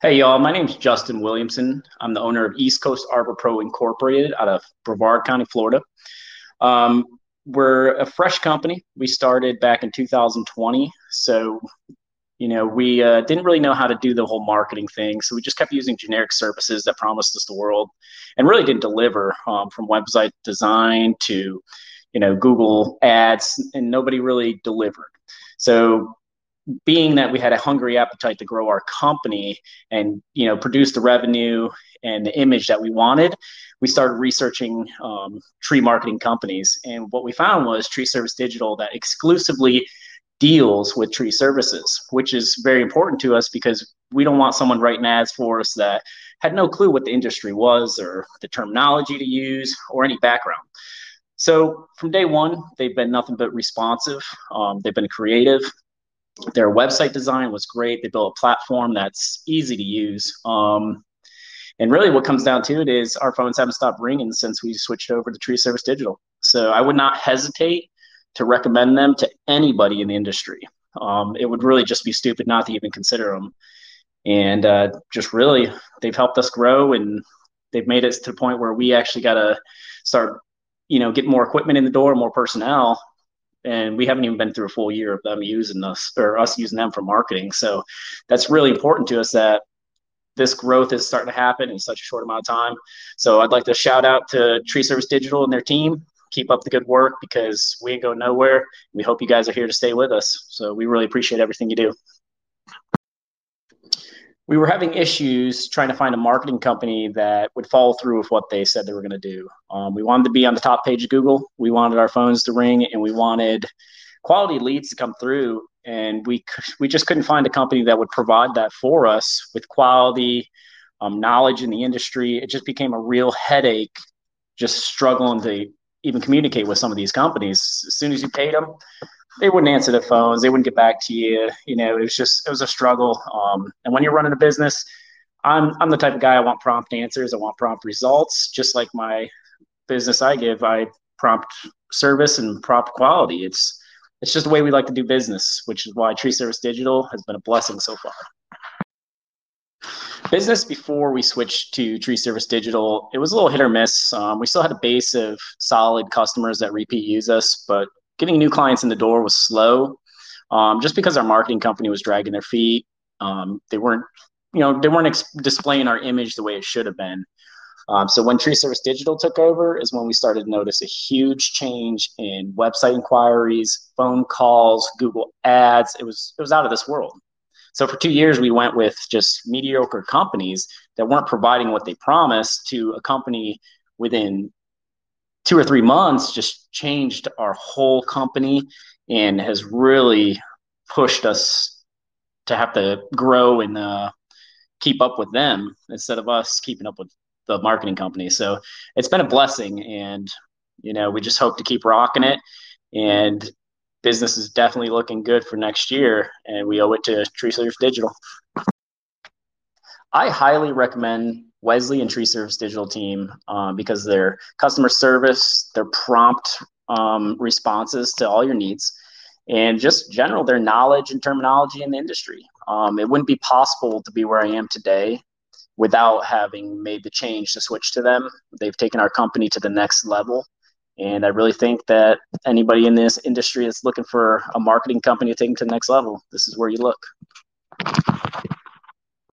Hey, y'all. My name's Justin Williamson. I'm the owner of East Coast Arbor Pro Incorporated out of Brevard County, Florida. Um, we're a fresh company. We started back in 2020. So, you know, we uh, didn't really know how to do the whole marketing thing. So we just kept using generic services that promised us the world and really didn't deliver um, from website design to, you know, Google ads, and nobody really delivered. So being that we had a hungry appetite to grow our company and you know produce the revenue and the image that we wanted we started researching um, tree marketing companies. And what we found was tree service digital that exclusively deals with tree services which is very important to us because we don't want someone writing ads for us that had no clue what the industry was or the terminology to use or any background. So from day one they've been nothing but responsive. Um, they've been creative their website design was great. They built a platform that's easy to use. Um, and really, what comes down to it is our phones haven't stopped ringing since we switched over to Tree Service Digital. So I would not hesitate to recommend them to anybody in the industry. Um, it would really just be stupid not to even consider them. And uh, just really, they've helped us grow and they've made it to the point where we actually got to start, you know, get more equipment in the door, more personnel, and we haven't even been through a full year of them using us or us using them for marketing. So that's really important to us that this growth is starting to happen in such a short amount of time. So I'd like to shout out to Tree Service Digital and their team. Keep up the good work because we ain't going nowhere. We hope you guys are here to stay with us. So we really appreciate everything you do we were having issues trying to find a marketing company that would follow through with what they said they were going to do. Um, we wanted to be on the top page of Google. We wanted our phones to ring, and we wanted quality leads to come through. And we we just couldn't find a company that would provide that for us with quality um, knowledge in the industry. It just became a real headache, just struggling to even communicate with some of these companies. As soon as you paid them, they wouldn't answer the phones. They wouldn't get back to you. You know, it was just it was a struggle. Um, and when you're running a business, I'm I'm the type of guy I want prompt answers. I want prompt results. Just like my business I give, I prompt service and prompt quality. It's it's just the way we like to do business, which is why Tree Service Digital has been a blessing so far. Business before we switched to Tree Service Digital, it was a little hit or miss. Um, we still had a base of solid customers that repeat use us, but getting new clients in the door was slow, um, just because our marketing company was dragging their feet. Um, they weren't, you know, they weren't ex- displaying our image the way it should have been. Um, so when Tree Service Digital took over is when we started to notice a huge change in website inquiries, phone calls, Google ads. It was it was out of this world. So for two years we went with just mediocre companies that weren't providing what they promised to a company within two or three months just changed our whole company and has really pushed us to have to grow and uh, keep up with them instead of us keeping up with the marketing company. So it's been a blessing, and you know we just hope to keep rocking it. And business is definitely looking good for next year, and we owe it to Tree Digital. I highly recommend Wesley and Tree Service Digital team um, because their customer service, their prompt um, responses to all your needs, and just general their knowledge and terminology in the industry. Um, it wouldn't be possible to be where I am today without having made the change to switch to them. They've taken our company to the next level. And I really think that anybody in this industry is looking for a marketing company to take them to the next level. This is where you look.